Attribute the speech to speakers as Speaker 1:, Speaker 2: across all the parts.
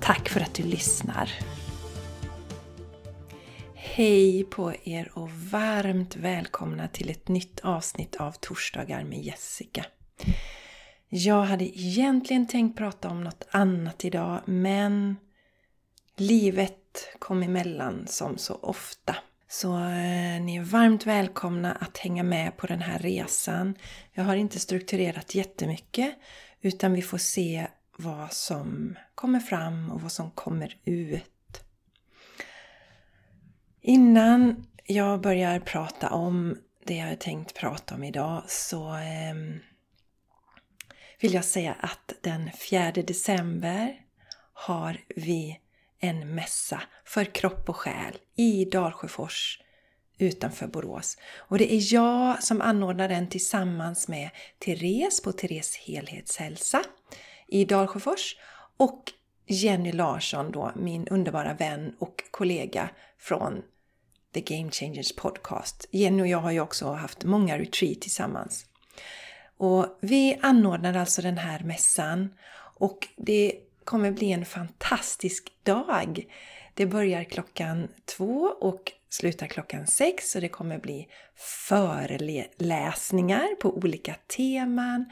Speaker 1: Tack för att du lyssnar! Hej på er och varmt välkomna till ett nytt avsnitt av Torsdagar med Jessica. Jag hade egentligen tänkt prata om något annat idag men livet kom emellan som så ofta. Så eh, ni är varmt välkomna att hänga med på den här resan. Jag har inte strukturerat jättemycket utan vi får se vad som kommer fram och vad som kommer ut. Innan jag börjar prata om det jag har tänkt prata om idag så ehm, vill jag säga att den 4 december har vi en mässa för kropp och själ i Dalsjöfors utanför Borås. Och det är jag som anordnar den tillsammans med Therese på Therese Helhetshälsa i Dalsjöfors och Jenny Larsson då, min underbara vän och kollega från The Game Changers Podcast. Jenny och jag har ju också haft många retreat tillsammans. Och vi anordnar alltså den här mässan och det kommer bli en fantastisk dag. Det börjar klockan två och slutar klockan sex och det kommer bli föreläsningar på olika teman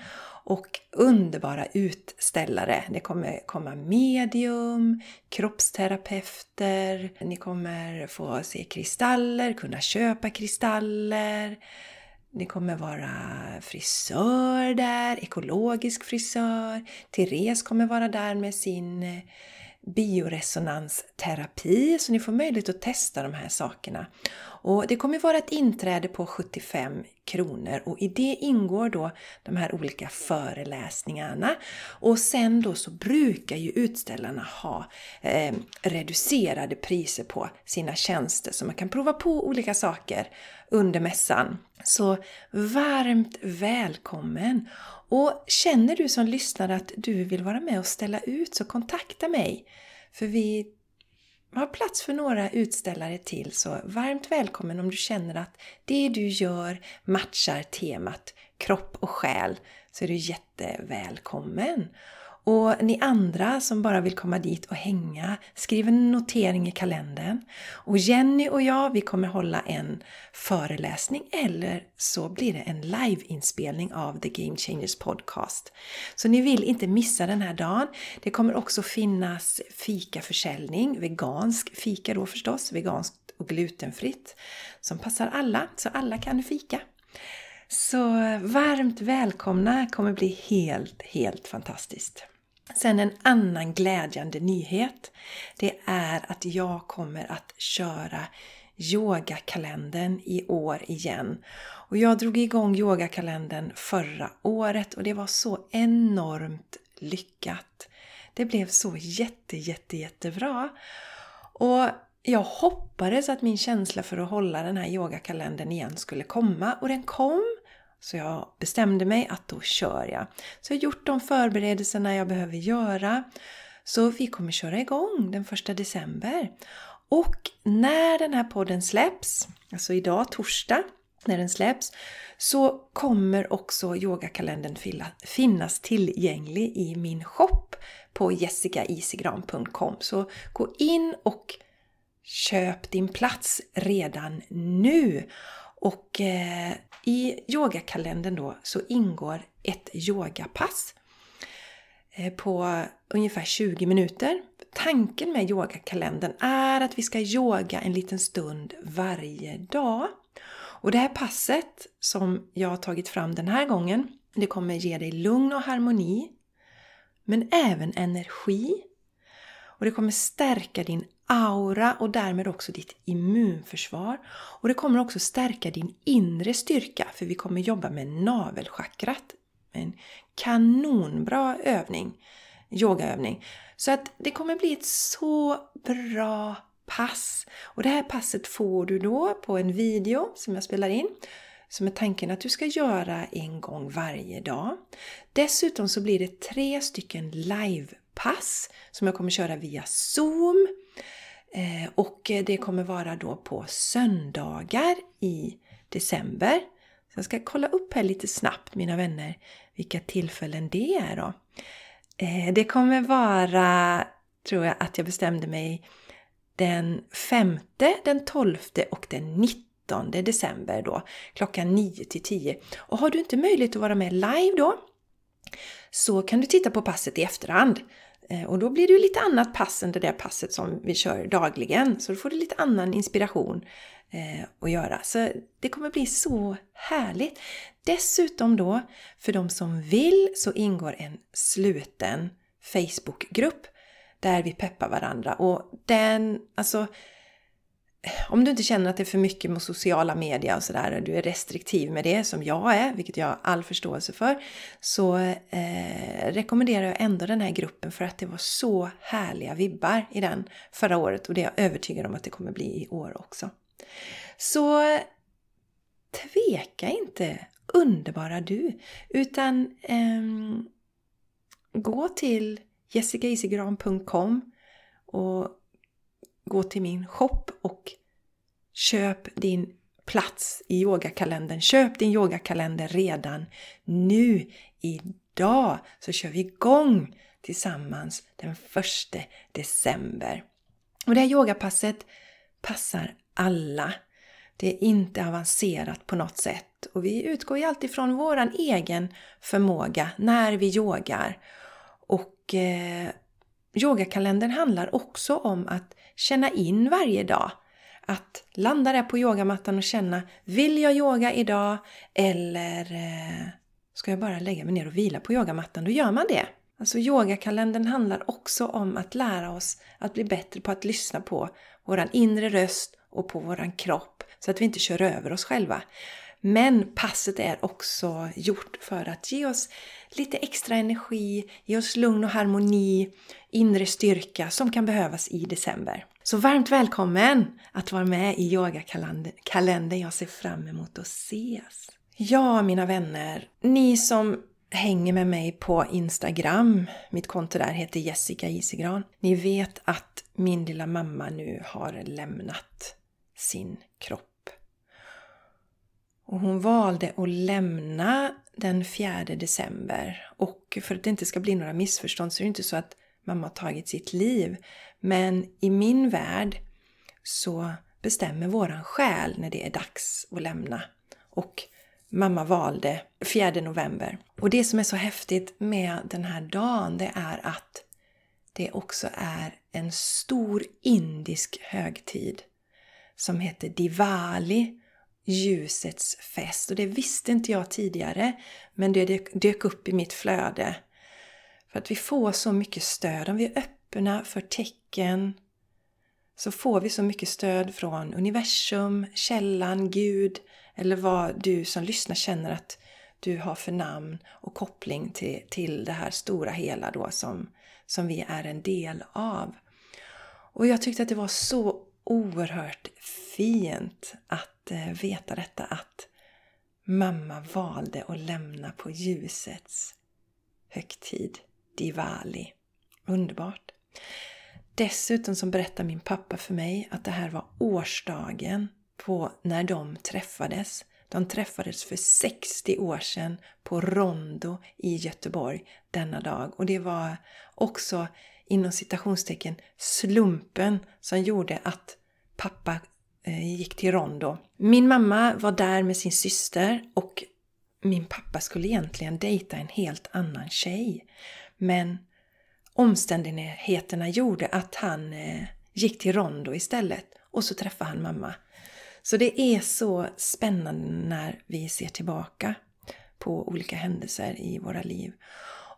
Speaker 1: och underbara utställare. Det kommer komma medium, kroppsterapeuter, ni kommer få se kristaller, kunna köpa kristaller. Det kommer vara frisör där, ekologisk frisör. Therese kommer vara där med sin bioresonansterapi så ni får möjlighet att testa de här sakerna. Och Det kommer vara ett inträde på 75 kronor och i det ingår då de här olika föreläsningarna. Och sen då så brukar ju utställarna ha eh, reducerade priser på sina tjänster så man kan prova på olika saker under mässan. Så varmt välkommen! Och känner du som lyssnar att du vill vara med och ställa ut så kontakta mig. För vi har plats för några utställare till så varmt välkommen om du känner att det du gör matchar temat kropp och själ så är du jättevälkommen. Och ni andra som bara vill komma dit och hänga, skriv en notering i kalendern. Och Jenny och jag, vi kommer hålla en föreläsning eller så blir det en liveinspelning av The Game Changers Podcast. Så ni vill inte missa den här dagen. Det kommer också finnas fikaförsäljning, vegansk fika då förstås, veganskt och glutenfritt, som passar alla, så alla kan fika. Så varmt välkomna, kommer bli helt, helt fantastiskt. Sen en annan glädjande nyhet. Det är att jag kommer att köra yogakalendern i år igen. Och jag drog igång yogakalendern förra året och det var så enormt lyckat. Det blev så jätte, jätte, jättebra. Och jag hoppades att min känsla för att hålla den här yogakalendern igen skulle komma och den kom så jag bestämde mig att då kör jag. Så jag har gjort de förberedelserna jag behöver göra. Så vi kommer köra igång den första december. Och när den här podden släpps, alltså idag torsdag, när den släpps, så kommer också yogakalendern finnas tillgänglig i min shop på jessicaisigran.com. Så gå in och köp din plats redan nu! Och eh, i yogakalendern då så ingår ett yogapass eh, på ungefär 20 minuter. Tanken med yogakalendern är att vi ska yoga en liten stund varje dag. Och det här passet som jag har tagit fram den här gången, det kommer ge dig lugn och harmoni, men även energi. Och det kommer stärka din aura och därmed också ditt immunförsvar. Och det kommer också stärka din inre styrka för vi kommer jobba med navelchakrat. En kanonbra övning yogaövning. Så att det kommer bli ett så bra pass. Och det här passet får du då på en video som jag spelar in. Som är tanken att du ska göra en gång varje dag. Dessutom så blir det tre stycken live pass som jag kommer köra via Zoom. Eh, och det kommer vara då på söndagar i december. Så jag ska kolla upp här lite snabbt mina vänner vilka tillfällen det är då. Eh, det kommer vara, tror jag att jag bestämde mig, den 5, den 12 och den 19 december då, klockan 9 till 10. Och har du inte möjlighet att vara med live då, så kan du titta på passet i efterhand. Eh, och då blir det ju lite annat pass än det där passet som vi kör dagligen. Så då får du lite annan inspiration eh, att göra. Så det kommer bli så härligt! Dessutom då, för de som vill, så ingår en sluten Facebookgrupp där vi peppar varandra. Och den, alltså om du inte känner att det är för mycket med sociala medier och sådär, du är restriktiv med det som jag är, vilket jag har all förståelse för, så eh, rekommenderar jag ändå den här gruppen för att det var så härliga vibbar i den förra året och det är jag övertygad om att det kommer bli i år också. Så tveka inte, underbara du, utan eh, gå till jessicaisigran.com och gå till min shop och köp din plats i yogakalendern. Köp din yogakalender redan nu, idag, så kör vi igång tillsammans den 1 december. Och det här yogapasset passar alla. Det är inte avancerat på något sätt och vi utgår ju alltid från våran egen förmåga när vi yogar. Och eh, yogakalendern handlar också om att känna in varje dag. Att landa där på yogamattan och känna, vill jag yoga idag? Eller eh, ska jag bara lägga mig ner och vila på yogamattan? Då gör man det. Alltså yogakalendern handlar också om att lära oss att bli bättre på att lyssna på våran inre röst och på våran kropp så att vi inte kör över oss själva. Men passet är också gjort för att ge oss lite extra energi, ge oss lugn och harmoni, inre styrka som kan behövas i december. Så varmt välkommen att vara med i yogakalendern. Jag ser fram emot att ses. Ja, mina vänner, ni som hänger med mig på Instagram, mitt konto där heter Jessica Isigran. Ni vet att min lilla mamma nu har lämnat sin kropp. Och hon valde att lämna den 4 december. Och för att det inte ska bli några missförstånd så är det inte så att mamma har tagit sitt liv. Men i min värld så bestämmer våran själ när det är dags att lämna. Och mamma valde 4 november. Och det som är så häftigt med den här dagen det är att det också är en stor indisk högtid som heter Diwali ljusets fest. Och det visste inte jag tidigare, men det dök upp i mitt flöde. För att vi får så mycket stöd. Om vi är öppna för tecken så får vi så mycket stöd från universum, källan, Gud eller vad du som lyssnar känner att du har för namn och koppling till, till det här stora hela då som, som vi är en del av. Och jag tyckte att det var så oerhört fint att Eh, veta detta att mamma valde att lämna på ljusets högtid, Diwali. Underbart! Dessutom så berättar min pappa för mig att det här var årsdagen på när de träffades. De träffades för 60 år sedan på Rondo i Göteborg denna dag. Och det var också inom citationstecken slumpen som gjorde att pappa Eh, gick till Rondo. Min mamma var där med sin syster och min pappa skulle egentligen dejta en helt annan tjej. Men omständigheterna gjorde att han eh, gick till Rondo istället och så träffade han mamma. Så det är så spännande när vi ser tillbaka på olika händelser i våra liv.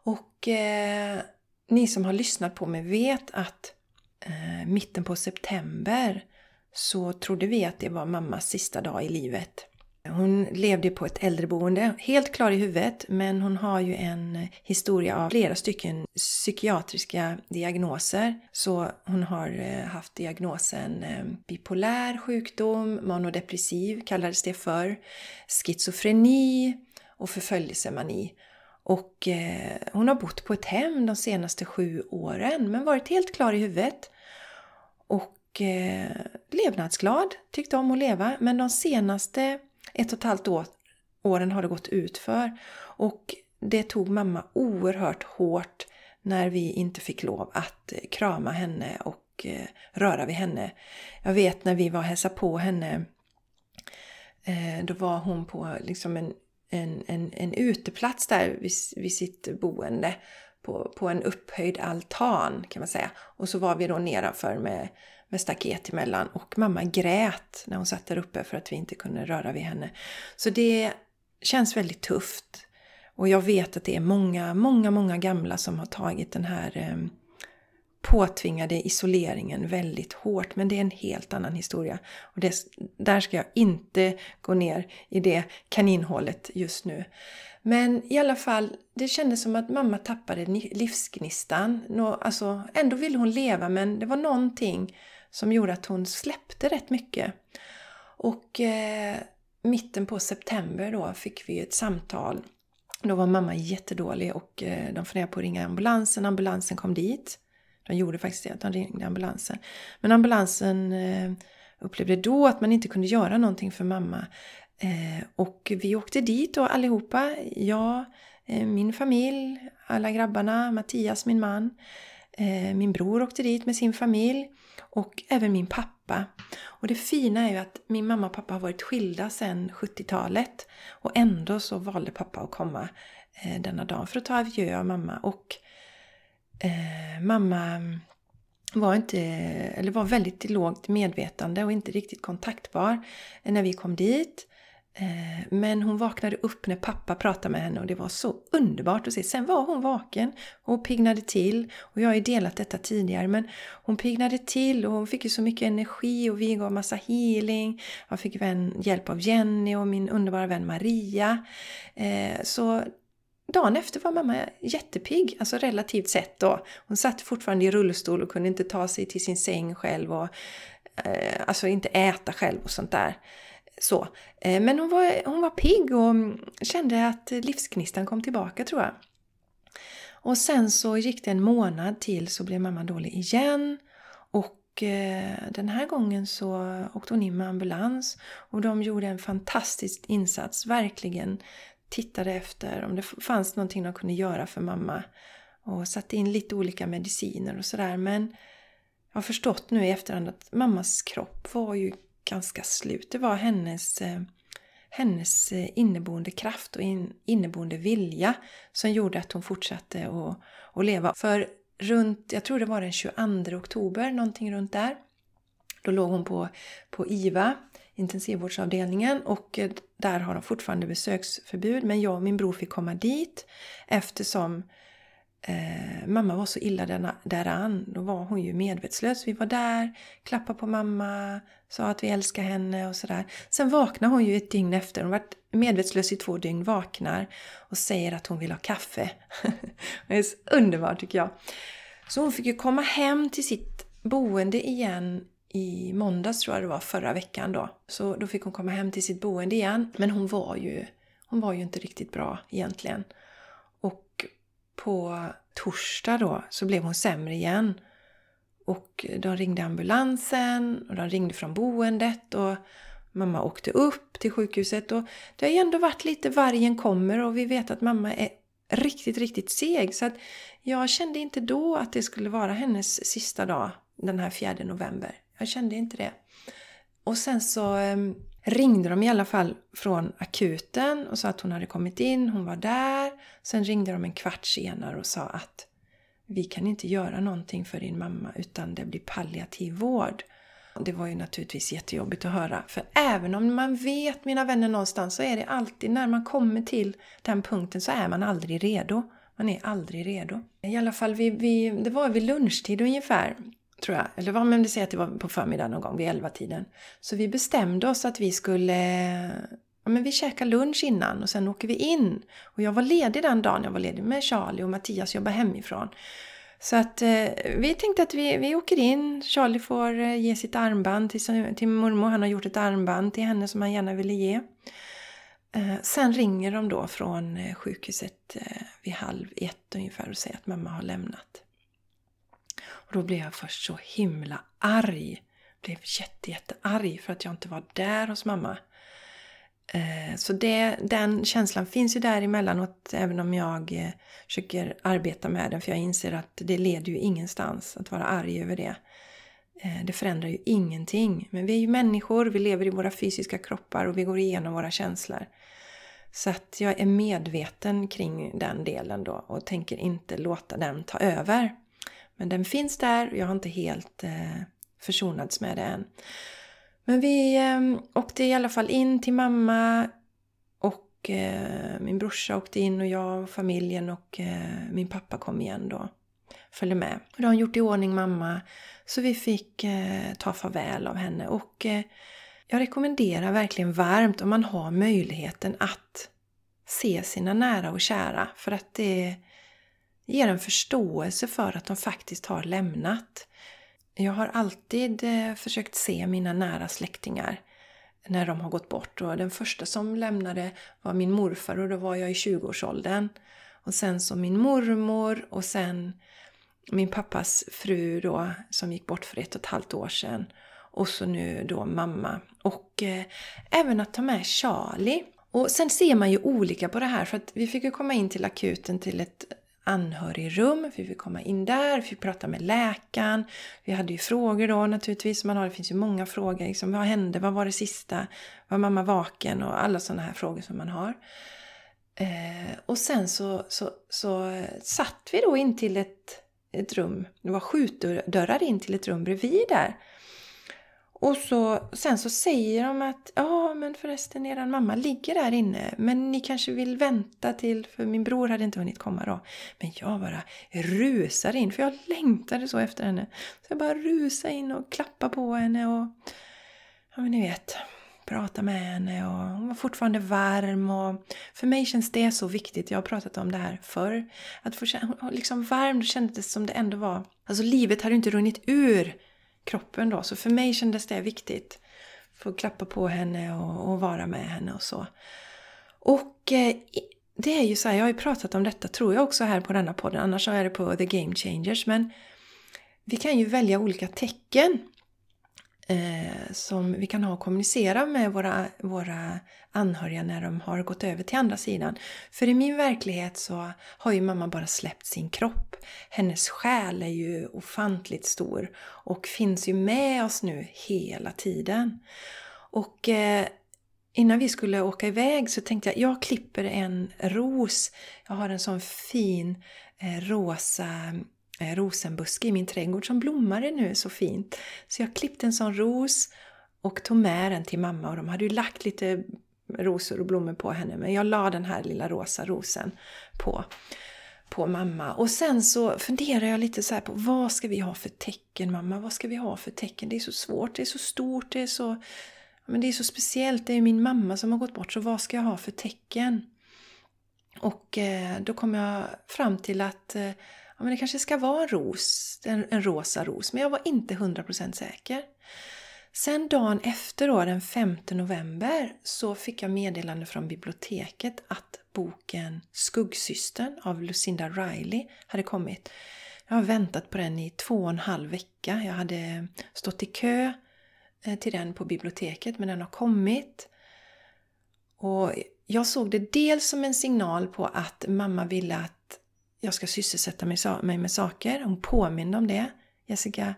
Speaker 1: Och eh, ni som har lyssnat på mig vet att eh, mitten på september så trodde vi att det var mammas sista dag i livet. Hon levde på ett äldreboende, helt klar i huvudet, men hon har ju en historia av flera stycken psykiatriska diagnoser. Så hon har eh, haft diagnosen eh, bipolär sjukdom, manodepressiv kallades det för, schizofreni och förföljelsemani. Och eh, hon har bott på ett hem de senaste sju åren men varit helt klar i huvudet. Och eh, levnadsglad, tyckte om att leva. Men de senaste ett och ett halvt år, åren har det gått ut för Och det tog mamma oerhört hårt när vi inte fick lov att eh, krama henne och eh, röra vid henne. Jag vet när vi var och hälsade på henne eh, då var hon på liksom en en, en, en uteplats där vid, vid sitt boende på, på en upphöjd altan kan man säga. Och så var vi då nedanför med, med staket emellan och mamma grät när hon satt där uppe för att vi inte kunde röra vid henne. Så det känns väldigt tufft. Och jag vet att det är många, många, många gamla som har tagit den här eh, påtvingade isoleringen väldigt hårt. Men det är en helt annan historia. Och det, där ska jag inte gå ner i det kaninhålet just nu. Men i alla fall, det kändes som att mamma tappade livsgnistan. Nå, alltså, ändå ville hon leva men det var någonting som gjorde att hon släppte rätt mycket. Och eh, mitten på september då fick vi ett samtal. Då var mamma jättedålig och eh, de funderade på att ringa ambulansen. Ambulansen kom dit. De gjorde faktiskt det, de ringde ambulansen. Men ambulansen eh, upplevde då att man inte kunde göra någonting för mamma. Eh, och vi åkte dit då allihopa, jag, eh, min familj, alla grabbarna, Mattias, min man. Eh, min bror åkte dit med sin familj och även min pappa. Och det fina är ju att min mamma och pappa har varit skilda sedan 70-talet och ändå så valde pappa att komma eh, denna dag för att ta adjö av mamma. Och eh, mamma var, inte, eller var väldigt lågt medvetande och inte riktigt kontaktbar när vi kom dit. Eh, men hon vaknade upp när pappa pratade med henne och det var så underbart att se. Sen var hon vaken och piggnade till. Och jag har ju delat detta tidigare men hon piggnade till och hon fick ju så mycket energi och vi gav massa healing. Jag fick vän, hjälp av Jenny och min underbara vän Maria. Eh, så Dagen efter var mamma jättepigg, alltså relativt sett då. Hon satt fortfarande i rullstol och kunde inte ta sig till sin säng själv och eh, alltså inte äta själv och sånt där. Så. Eh, men hon var, hon var pigg och mm, kände att livsgnistan kom tillbaka tror jag. Och sen så gick det en månad till så blev mamma dålig igen. Och eh, den här gången så åkte hon in med ambulans och de gjorde en fantastisk insats, verkligen tittade efter om det fanns någonting de kunde göra för mamma och satte in lite olika mediciner och sådär. Men jag har förstått nu i efterhand att mammas kropp var ju ganska slut. Det var hennes, eh, hennes eh, inneboende kraft och inneboende vilja som gjorde att hon fortsatte att, att leva. För runt, jag tror det var den 22 oktober, någonting runt där, då låg hon på, på IVA intensivvårdsavdelningen och eh, där har de fortfarande besöksförbud men jag och min bror fick komma dit eftersom eh, mamma var så illa däran. Då var hon ju medvetslös. Vi var där, klappade på mamma, sa att vi älskar henne och sådär. Sen vaknar hon ju ett dygn efter. Hon har varit medvetslös i två dygn, vaknar och säger att hon vill ha kaffe. det är så underbart tycker jag. Så hon fick ju komma hem till sitt boende igen i måndags tror jag det var, förra veckan då. Så då fick hon komma hem till sitt boende igen. Men hon var ju, hon var ju inte riktigt bra egentligen. Och på torsdag då så blev hon sämre igen. Och de ringde ambulansen och de ringde från boendet och mamma åkte upp till sjukhuset. Och det har ju ändå varit lite vargen kommer och vi vet att mamma är riktigt, riktigt seg. Så att jag kände inte då att det skulle vara hennes sista dag den här 4 november. Jag kände inte det. Och sen så ehm, ringde de i alla fall från akuten och sa att hon hade kommit in, hon var där. Sen ringde de en kvart senare och sa att vi kan inte göra någonting för din mamma utan det blir palliativ vård. Det var ju naturligtvis jättejobbigt att höra. För även om man vet, mina vänner, någonstans så är det alltid när man kommer till den punkten så är man aldrig redo. Man är aldrig redo. I alla fall, vi, vi, det var vid lunchtid ungefär tror jag. Eller vad man säger att det var på förmiddagen någon gång vid elva tiden Så vi bestämde oss att vi skulle ja, men vi käkar lunch innan och sen åker vi in. Och jag var ledig den dagen, jag var ledig med Charlie och Mattias jobbar hemifrån. Så att eh, vi tänkte att vi, vi åker in, Charlie får eh, ge sitt armband till, till mormor, han har gjort ett armband till henne som han gärna ville ge. Eh, sen ringer de då från eh, sjukhuset eh, vid halv ett ungefär och säger att mamma har lämnat. Och då blev jag först så himla arg. Blev jättejättearg för att jag inte var där hos mamma. Eh, så det, den känslan finns ju där emellanåt även om jag eh, försöker arbeta med den för jag inser att det leder ju ingenstans att vara arg över det. Eh, det förändrar ju ingenting. Men vi är ju människor, vi lever i våra fysiska kroppar och vi går igenom våra känslor. Så att jag är medveten kring den delen då och tänker inte låta den ta över. Men den finns där och jag har inte helt eh, försonats med det än. Men vi eh, åkte i alla fall in till mamma och eh, min brorsa åkte in och jag och familjen och eh, min pappa kom igen då. Följde med. Då har hon gjort i ordning mamma så vi fick eh, ta farväl av henne och eh, jag rekommenderar verkligen varmt om man har möjligheten att se sina nära och kära för att det ger en förståelse för att de faktiskt har lämnat. Jag har alltid eh, försökt se mina nära släktingar när de har gått bort. Och den första som lämnade var min morfar och då var jag i 20-årsåldern. Och sen så min mormor och sen min pappas fru då som gick bort för ett och ett halvt år sedan. Och så nu då mamma. Och eh, även att ta med Charlie. Och sen ser man ju olika på det här för att vi fick ju komma in till akuten till ett anhörigrum. Vi fick komma in där, vi fick prata med läkaren. Vi hade ju frågor då naturligtvis. Man har, det finns ju många frågor. Liksom, vad hände? Vad var det sista? Var mamma vaken? Och alla sådana här frågor som man har. Eh, och sen så, så, så satt vi då in till ett, ett rum. Det var skjutdörrar in till ett rum bredvid där. Och så, sen så säger de att ja men förresten eran mamma ligger där inne men ni kanske vill vänta till, för min bror hade inte hunnit komma då. Men jag bara rusar in för jag längtade så efter henne. Så jag bara rusar in och klappar på henne och ja men ni vet prata med henne och hon var fortfarande varm och för mig känns det så viktigt. Jag har pratat om det här förr. Att få känna, liksom varm, det kändes som det ändå var. Alltså livet hade inte runnit ur kroppen då. Så för mig kändes det viktigt. Få klappa på henne och, och vara med henne och så. Och eh, det är ju så här, jag har ju pratat om detta tror jag också här på denna podden, annars är det på The Game Changers. Men vi kan ju välja olika tecken eh, som vi kan ha och kommunicera med våra, våra anhöriga när de har gått över till andra sidan. För i min verklighet så har ju mamma bara släppt sin kropp. Hennes själ är ju ofantligt stor och finns ju med oss nu hela tiden. Och eh, Innan vi skulle åka iväg så tänkte jag, jag klipper en ros. Jag har en sån fin eh, rosa Eh, rosenbuske i min trädgård som blommade nu så fint. Så jag klippte en sån ros och tog med den till mamma och de hade ju lagt lite rosor och blommor på henne men jag la den här lilla rosa rosen på, på mamma. Och sen så funderar jag lite så på vad ska vi ha för tecken mamma? Vad ska vi ha för tecken? Det är så svårt, det är så stort, det är så, men det är så speciellt. Det är min mamma som har gått bort så vad ska jag ha för tecken? Och eh, då kom jag fram till att eh, ja, men det kanske ska vara en ros, en, en rosa ros, men jag var inte 100% säker. Sen dagen efter, då, den 5 november, så fick jag meddelande från biblioteket att boken Skuggsystern av Lucinda Riley hade kommit. Jag har väntat på den i två och en halv vecka. Jag hade stått i kö eh, till den på biblioteket, men den har kommit. Och jag såg det dels som en signal på att mamma ville att jag ska sysselsätta mig med saker. Hon påminner om det. Jessica,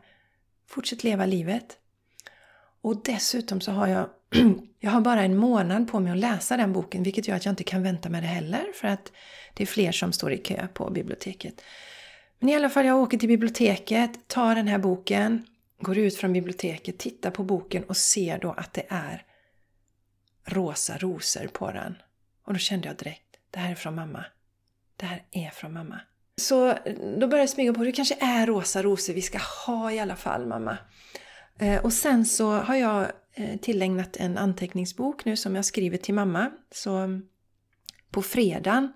Speaker 1: fortsätt leva livet. Och dessutom så har jag, jag har bara en månad på mig att läsa den boken vilket gör att jag inte kan vänta med det heller för att det är fler som står i kö på biblioteket. Men i alla fall, jag åker till biblioteket, tar den här boken, går ut från biblioteket, tittar på boken och ser då att det är rosa rosor på den. Och då kände jag direkt, det här är från mamma. Det här är från mamma. Så då började jag smyga på, det kanske är rosa rosor vi ska ha i alla fall mamma. Eh, och sen så har jag eh, tillägnat en anteckningsbok nu som jag skriver till mamma. Så på fredagen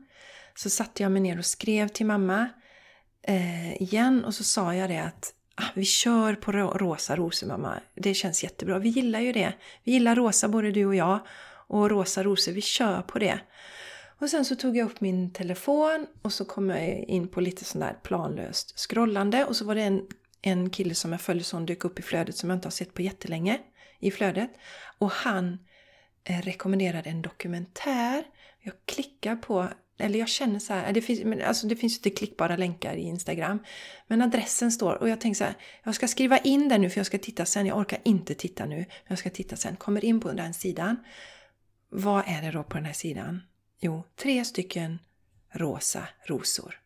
Speaker 1: så satte jag mig ner och skrev till mamma eh, igen och så sa jag det att ah, vi kör på rosa rosor mamma. Det känns jättebra. Vi gillar ju det. Vi gillar rosa både du och jag. Och rosa rosor, vi kör på det. Och sen så tog jag upp min telefon och så kom jag in på lite sån där planlöst scrollande och så var det en, en kille som jag följer som dök upp i flödet som jag inte har sett på jättelänge i flödet. Och han eh, rekommenderade en dokumentär. Jag klickar på eller jag känner så här, eh, det finns, alltså det finns inte klickbara länkar i Instagram. Men adressen står och jag tänker så här, jag ska skriva in den nu för jag ska titta sen. Jag orkar inte titta nu, men jag ska titta sen. Kommer in på den sidan. Vad är det då på den här sidan? Jo, tre stycken rosa rosor.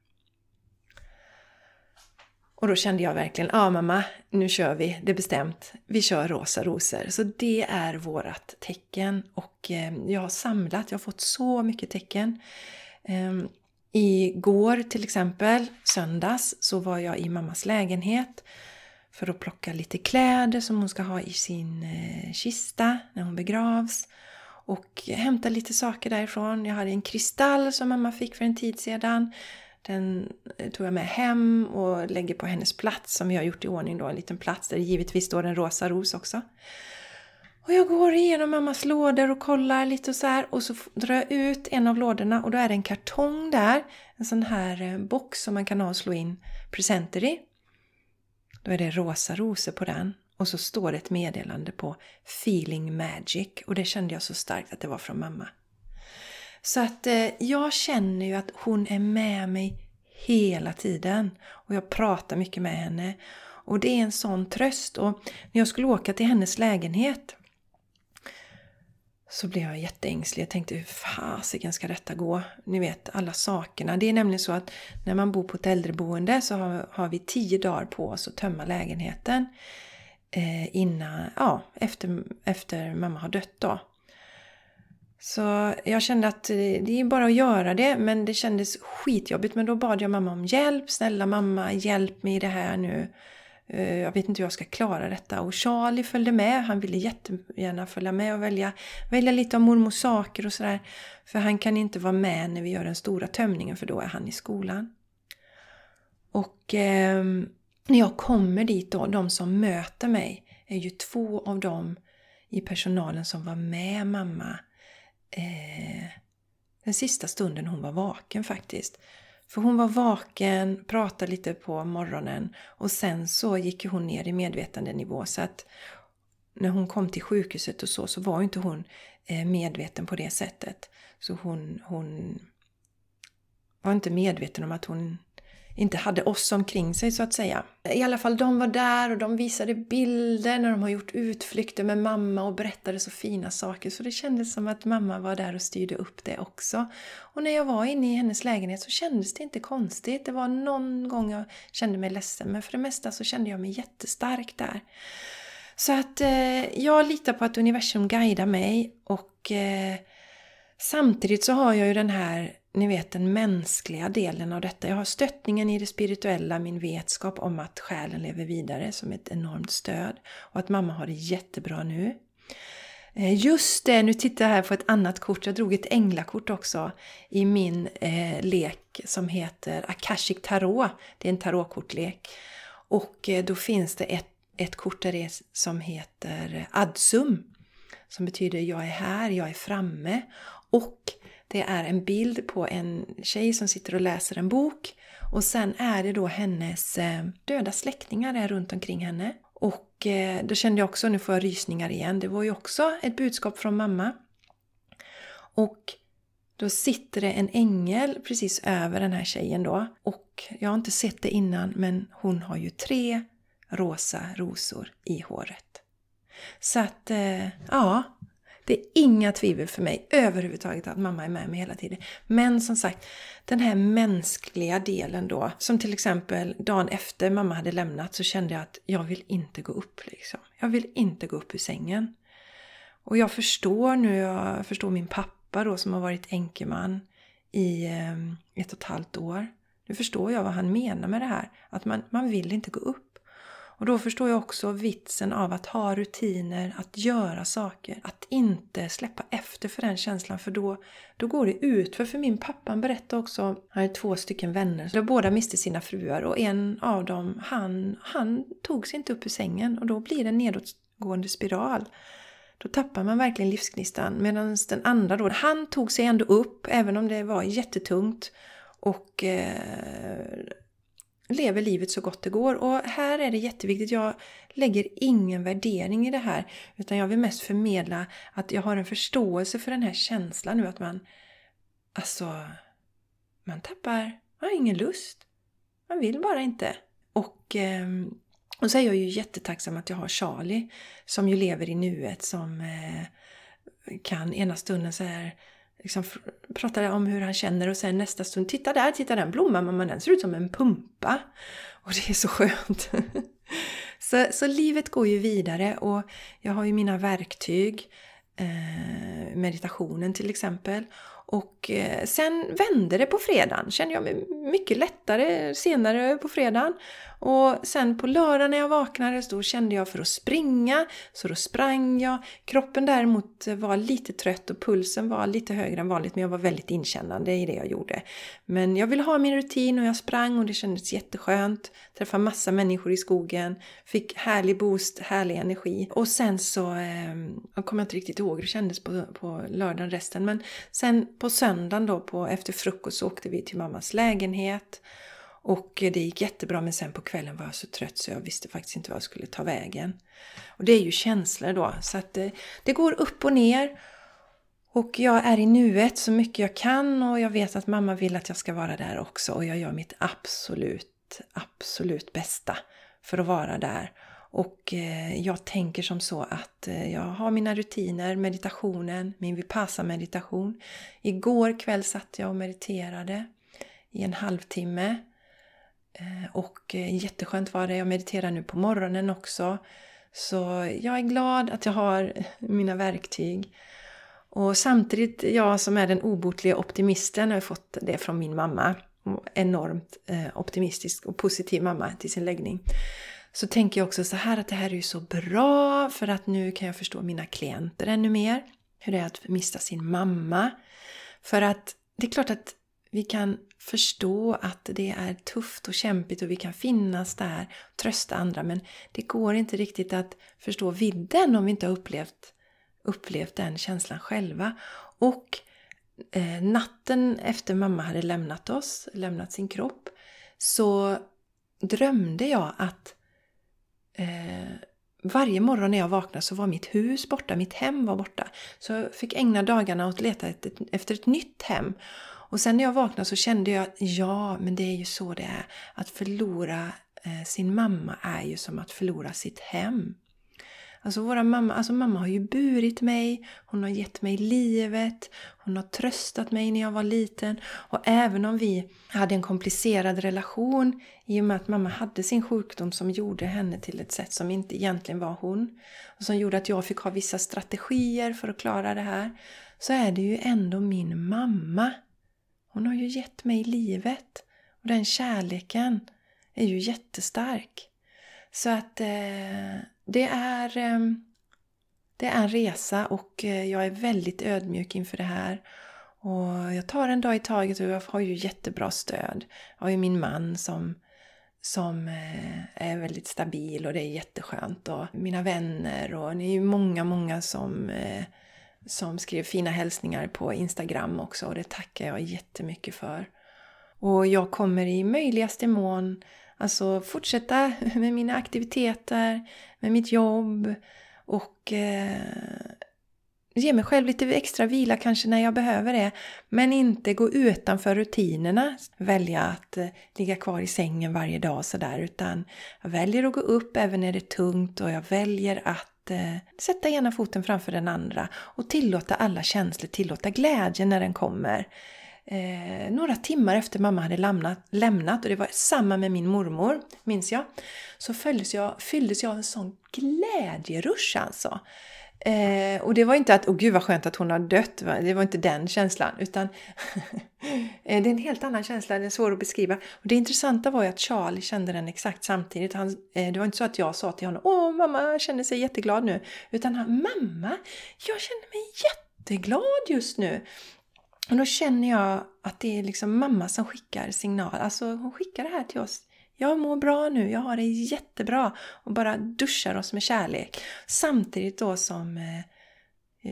Speaker 1: Och då kände jag verkligen, ja mamma, nu kör vi, det är bestämt. Vi kör rosa rosor. Så det är vårat tecken och eh, jag har samlat, jag har fått så mycket tecken. Ehm, igår till exempel, söndags, så var jag i mammas lägenhet för att plocka lite kläder som hon ska ha i sin eh, kista när hon begravs. Och hämtade lite saker därifrån. Jag hade en kristall som mamma fick för en tid sedan. Den eh, tog jag med hem och lägger på hennes plats som vi har gjort i ordning då, en liten plats där det givetvis står en rosa ros också. Och jag går igenom mammas lådor och kollar lite och så här och så drar jag ut en av lådorna och då är det en kartong där. En sån här eh, box som man kan ha och slå in presenter i. Då är det rosa rosor på den och så står det ett meddelande på Feeling Magic och det kände jag så starkt att det var från mamma. Så att eh, jag känner ju att hon är med mig hela tiden och jag pratar mycket med henne. Och det är en sån tröst. Och när jag skulle åka till hennes lägenhet så blev jag jätteängslig. Jag tänkte hur fasiken ska detta gå? Ni vet alla sakerna. Det är nämligen så att när man bor på ett äldreboende så har, har vi tio dagar på oss att tömma lägenheten. Eh, innan, ja, efter, efter mamma har dött då. Så jag kände att eh, det är bara att göra det men det kändes skitjobbigt. Men då bad jag mamma om hjälp. Snälla mamma, hjälp mig i det här nu. Eh, jag vet inte hur jag ska klara detta. Och Charlie följde med. Han ville jättegärna följa med och välja, välja lite av mormors saker och sådär. För han kan inte vara med när vi gör den stora tömningen för då är han i skolan. Och eh, när jag kommer dit då, de som möter mig är ju två av dem i personalen som var med mamma eh, den sista stunden hon var vaken faktiskt. För hon var vaken, pratade lite på morgonen och sen så gick hon ner i medvetandenivå så att när hon kom till sjukhuset och så, så var inte hon eh, medveten på det sättet. Så hon, hon var inte medveten om att hon inte hade oss omkring sig så att säga. I alla fall, de var där och de visade bilder när de har gjort utflykter med mamma och berättade så fina saker så det kändes som att mamma var där och styrde upp det också. Och när jag var inne i hennes lägenhet så kändes det inte konstigt. Det var någon gång jag kände mig ledsen men för det mesta så kände jag mig jättestark där. Så att eh, jag litar på att universum guidar mig och eh, samtidigt så har jag ju den här ni vet den mänskliga delen av detta. Jag har stöttningen i det spirituella, min vetskap om att själen lever vidare som ett enormt stöd och att mamma har det jättebra nu. Eh, just det, nu tittar jag här på ett annat kort. Jag drog ett änglakort också i min eh, lek som heter Akashic Tarot. Det är en tarotkortlek. Och eh, då finns det ett, ett kort där det är, som heter Adsum. Som betyder jag är här, jag är framme. Och det är en bild på en tjej som sitter och läser en bok och sen är det då hennes eh, döda släktingar är runt omkring henne. Och eh, då kände jag också, nu får jag rysningar igen, det var ju också ett budskap från mamma. Och då sitter det en ängel precis över den här tjejen då. Och jag har inte sett det innan men hon har ju tre rosa rosor i håret. Så att, eh, ja, det är inga tvivel för mig överhuvudtaget att mamma är med mig hela tiden. Men som sagt, den här mänskliga delen då. Som till exempel dagen efter mamma hade lämnat så kände jag att jag vill inte gå upp liksom. Jag vill inte gå upp ur sängen. Och jag förstår nu, jag förstår min pappa då som har varit enkeman i eh, ett och ett halvt år. Nu förstår jag vad han menar med det här. Att man, man vill inte gå upp. Och då förstår jag också vitsen av att ha rutiner, att göra saker, att inte släppa efter för den känslan för då, då går det ut. För, för min pappa berättade också, han hade två stycken vänner, där båda miste sina fruar och en av dem, han, han tog sig inte upp ur sängen och då blir det en nedåtgående spiral. Då tappar man verkligen livsgnistan. Medan den andra då, han tog sig ändå upp även om det var jättetungt. Och eh, lever livet så gott det går. Och här är det jätteviktigt, jag lägger ingen värdering i det här. Utan jag vill mest förmedla att jag har en förståelse för den här känslan nu att man, alltså, man tappar, man har ingen lust. Man vill bara inte. Och, ehm, och så är jag ju jättetacksam att jag har Charlie som ju lever i nuet som eh, kan ena stunden så här liksom pratar om hur han känner och sen nästa stund, titta där, titta den blomman mamma, den ser ut som en pumpa. Och det är så skönt. så, så livet går ju vidare och jag har ju mina verktyg, eh, meditationen till exempel. Och eh, sen vände det på fredagen, kände jag mig mycket lättare senare på fredagen. Och sen på lördag när jag vaknade så kände jag för att springa, så då sprang jag. Kroppen däremot var lite trött och pulsen var lite högre än vanligt men jag var väldigt inkännande i det jag gjorde. Men jag ville ha min rutin och jag sprang och det kändes jätteskönt. Träffade massa människor i skogen, fick härlig boost, härlig energi. Och sen så, eh, jag kommer inte riktigt ihåg hur det kändes på, på lördagen resten, men sen på söndagen då på, efter frukost så åkte vi till mammas lägenhet. Och det gick jättebra men sen på kvällen var jag så trött så jag visste faktiskt inte vad jag skulle ta vägen. Och det är ju känslor då så att det, det går upp och ner. Och jag är i nuet så mycket jag kan och jag vet att mamma vill att jag ska vara där också och jag gör mitt absolut, absolut bästa för att vara där. Och eh, jag tänker som så att eh, jag har mina rutiner, meditationen, min Vipassa-meditation. Igår kväll satt jag och mediterade i en halvtimme Eh, och eh, jätteskönt var det. Jag mediterar nu på morgonen också. Så jag är glad att jag har mina verktyg. Och samtidigt, jag som är den obotliga optimisten, har fått det från min mamma. Enormt eh, optimistisk och positiv mamma till sin läggning. Så tänker jag också så här att det här är ju så bra för att nu kan jag förstå mina klienter ännu mer. Hur det är att mista sin mamma. För att det är klart att vi kan förstå att det är tufft och kämpigt och vi kan finnas där och trösta andra men det går inte riktigt att förstå vidden om vi inte har upplevt, upplevt den känslan själva. Och eh, natten efter mamma hade lämnat oss, lämnat sin kropp, så drömde jag att eh, varje morgon när jag vaknade så var mitt hus borta, mitt hem var borta. Så jag fick ägna dagarna åt att leta efter ett nytt hem. Och sen när jag vaknade så kände jag att ja, men det är ju så det är. Att förlora eh, sin mamma är ju som att förlora sitt hem. Alltså, våra mamma, alltså mamma har ju burit mig, hon har gett mig livet, hon har tröstat mig när jag var liten. Och även om vi hade en komplicerad relation i och med att mamma hade sin sjukdom som gjorde henne till ett sätt som inte egentligen var hon. Och som gjorde att jag fick ha vissa strategier för att klara det här. Så är det ju ändå min mamma hon har ju gett mig livet och den kärleken är ju jättestark. Så att eh, det, är, eh, det är en resa och eh, jag är väldigt ödmjuk inför det här. Och jag tar en dag i taget och jag har ju jättebra stöd. Jag har ju min man som, som eh, är väldigt stabil och det är jätteskönt. Och mina vänner och det är ju många, många som eh, som skrev fina hälsningar på Instagram också och det tackar jag jättemycket för. Och jag kommer i möjligaste mån alltså fortsätta med mina aktiviteter, med mitt jobb och eh, ge mig själv lite extra vila kanske när jag behöver det. Men inte gå utanför rutinerna. Välja att eh, ligga kvar i sängen varje dag sådär utan jag väljer att gå upp även när det är tungt och jag väljer att eh, sätta ena foten framför den andra och tillåta alla känslor, tillåta glädjen när den kommer. Eh, några timmar efter mamma hade lämnat, lämnat, och det var samma med min mormor, minns jag, så fylldes jag, fylldes jag av en sån glädjerush alltså. Eh, och det var inte att, åh gud vad skönt att hon har dött, det var inte den känslan, utan eh, det är en helt annan känsla, den är svår att beskriva. Och det intressanta var ju att Charlie kände den exakt samtidigt. Han, eh, det var inte så att jag sa till honom, åh mamma känner sig jätteglad nu, utan han, mamma, jag känner mig jätteglad just nu. Och då känner jag att det är liksom mamma som skickar signal, alltså hon skickar det här till oss jag mår bra nu, jag har det jättebra och bara duschar oss med kärlek. Samtidigt då som eh,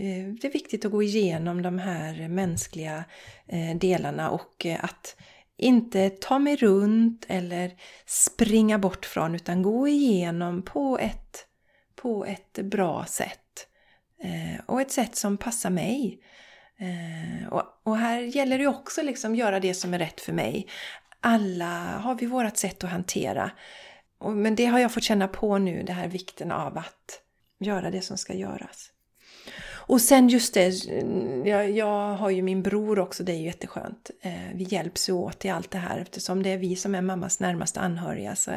Speaker 1: eh det är viktigt att gå igenom de här mänskliga eh, delarna och eh, att inte ta mig runt eller springa bort från utan gå igenom på ett, på ett bra sätt. Eh, och ett sätt som passar mig. Och, här gäller det också liksom göra det som är rätt för mig alla har vi vårt sätt att hantera. Men det har jag fått känna på nu, det här vikten av att göra det som ska göras. Och sen just det, jag, jag har ju min bror också, det är ju jätteskönt. Eh, vi hjälps ju åt i allt det här eftersom det är vi som är mammas närmaste anhöriga så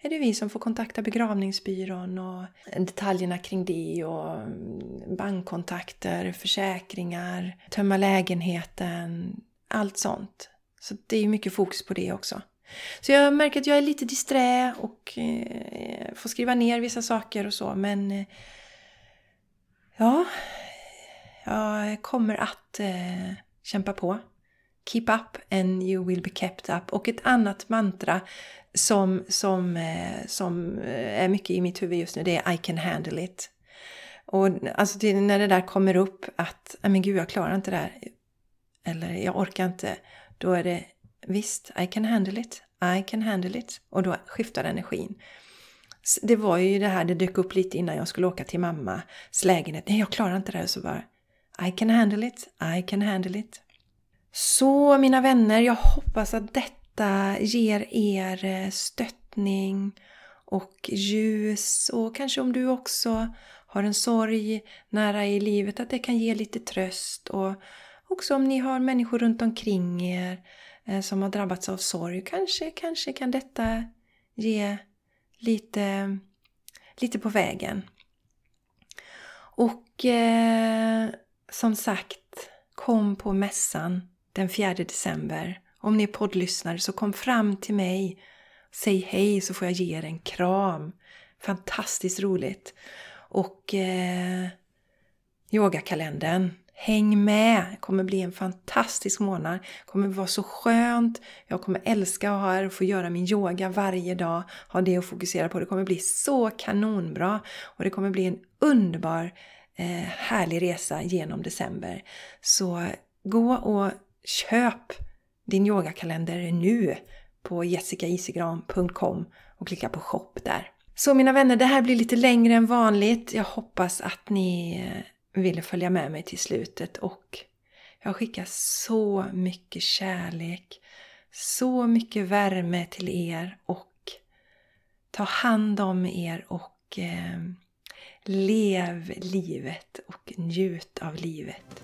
Speaker 1: är det vi som får kontakta begravningsbyrån och detaljerna kring det och mm, bankkontakter, försäkringar, tömma lägenheten, allt sånt. Så det är mycket fokus på det också. Så jag märker att jag är lite disträ och eh, får skriva ner vissa saker och så men eh, ja, jag kommer att eh, kämpa på. Keep up and you will be kept up. Och ett annat mantra som, som, eh, som eh, är mycket i mitt huvud just nu det är I can handle it. Och alltså det, när det där kommer upp att, äh, men gud jag klarar inte det här. Eller jag orkar inte. Då är det visst, I can handle it, I can handle it. Och då skiftar energin. Det var ju det här, det dök upp lite innan jag skulle åka till mammas lägenhet. Nej, jag klarar inte det här. Så bara, I can handle it, I can handle it. Så mina vänner, jag hoppas att detta ger er eh, stöttning och ljus och kanske om du också har en sorg nära i livet att det kan ge lite tröst och Också om ni har människor runt omkring er eh, som har drabbats av sorg. Kanske, kanske kan detta ge lite, lite på vägen. Och eh, som sagt, kom på mässan den 4 december. Om ni är poddlyssnare så kom fram till mig. Säg hej så får jag ge er en kram. Fantastiskt roligt. Och eh, yogakalendern Häng med! Det kommer bli en fantastisk månad. Det kommer vara så skönt. Jag kommer älska att ha här och få göra min yoga varje dag. Ha det att fokusera på. Det kommer bli så kanonbra. Och det kommer bli en underbar eh, härlig resa genom december. Så gå och köp din yogakalender nu på jessicaisigran.com och klicka på shop där. Så mina vänner, det här blir lite längre än vanligt. Jag hoppas att ni eh, ville följa med mig till slutet och jag skickar så mycket kärlek, så mycket värme till er och ta hand om er och eh, lev livet och njut av livet.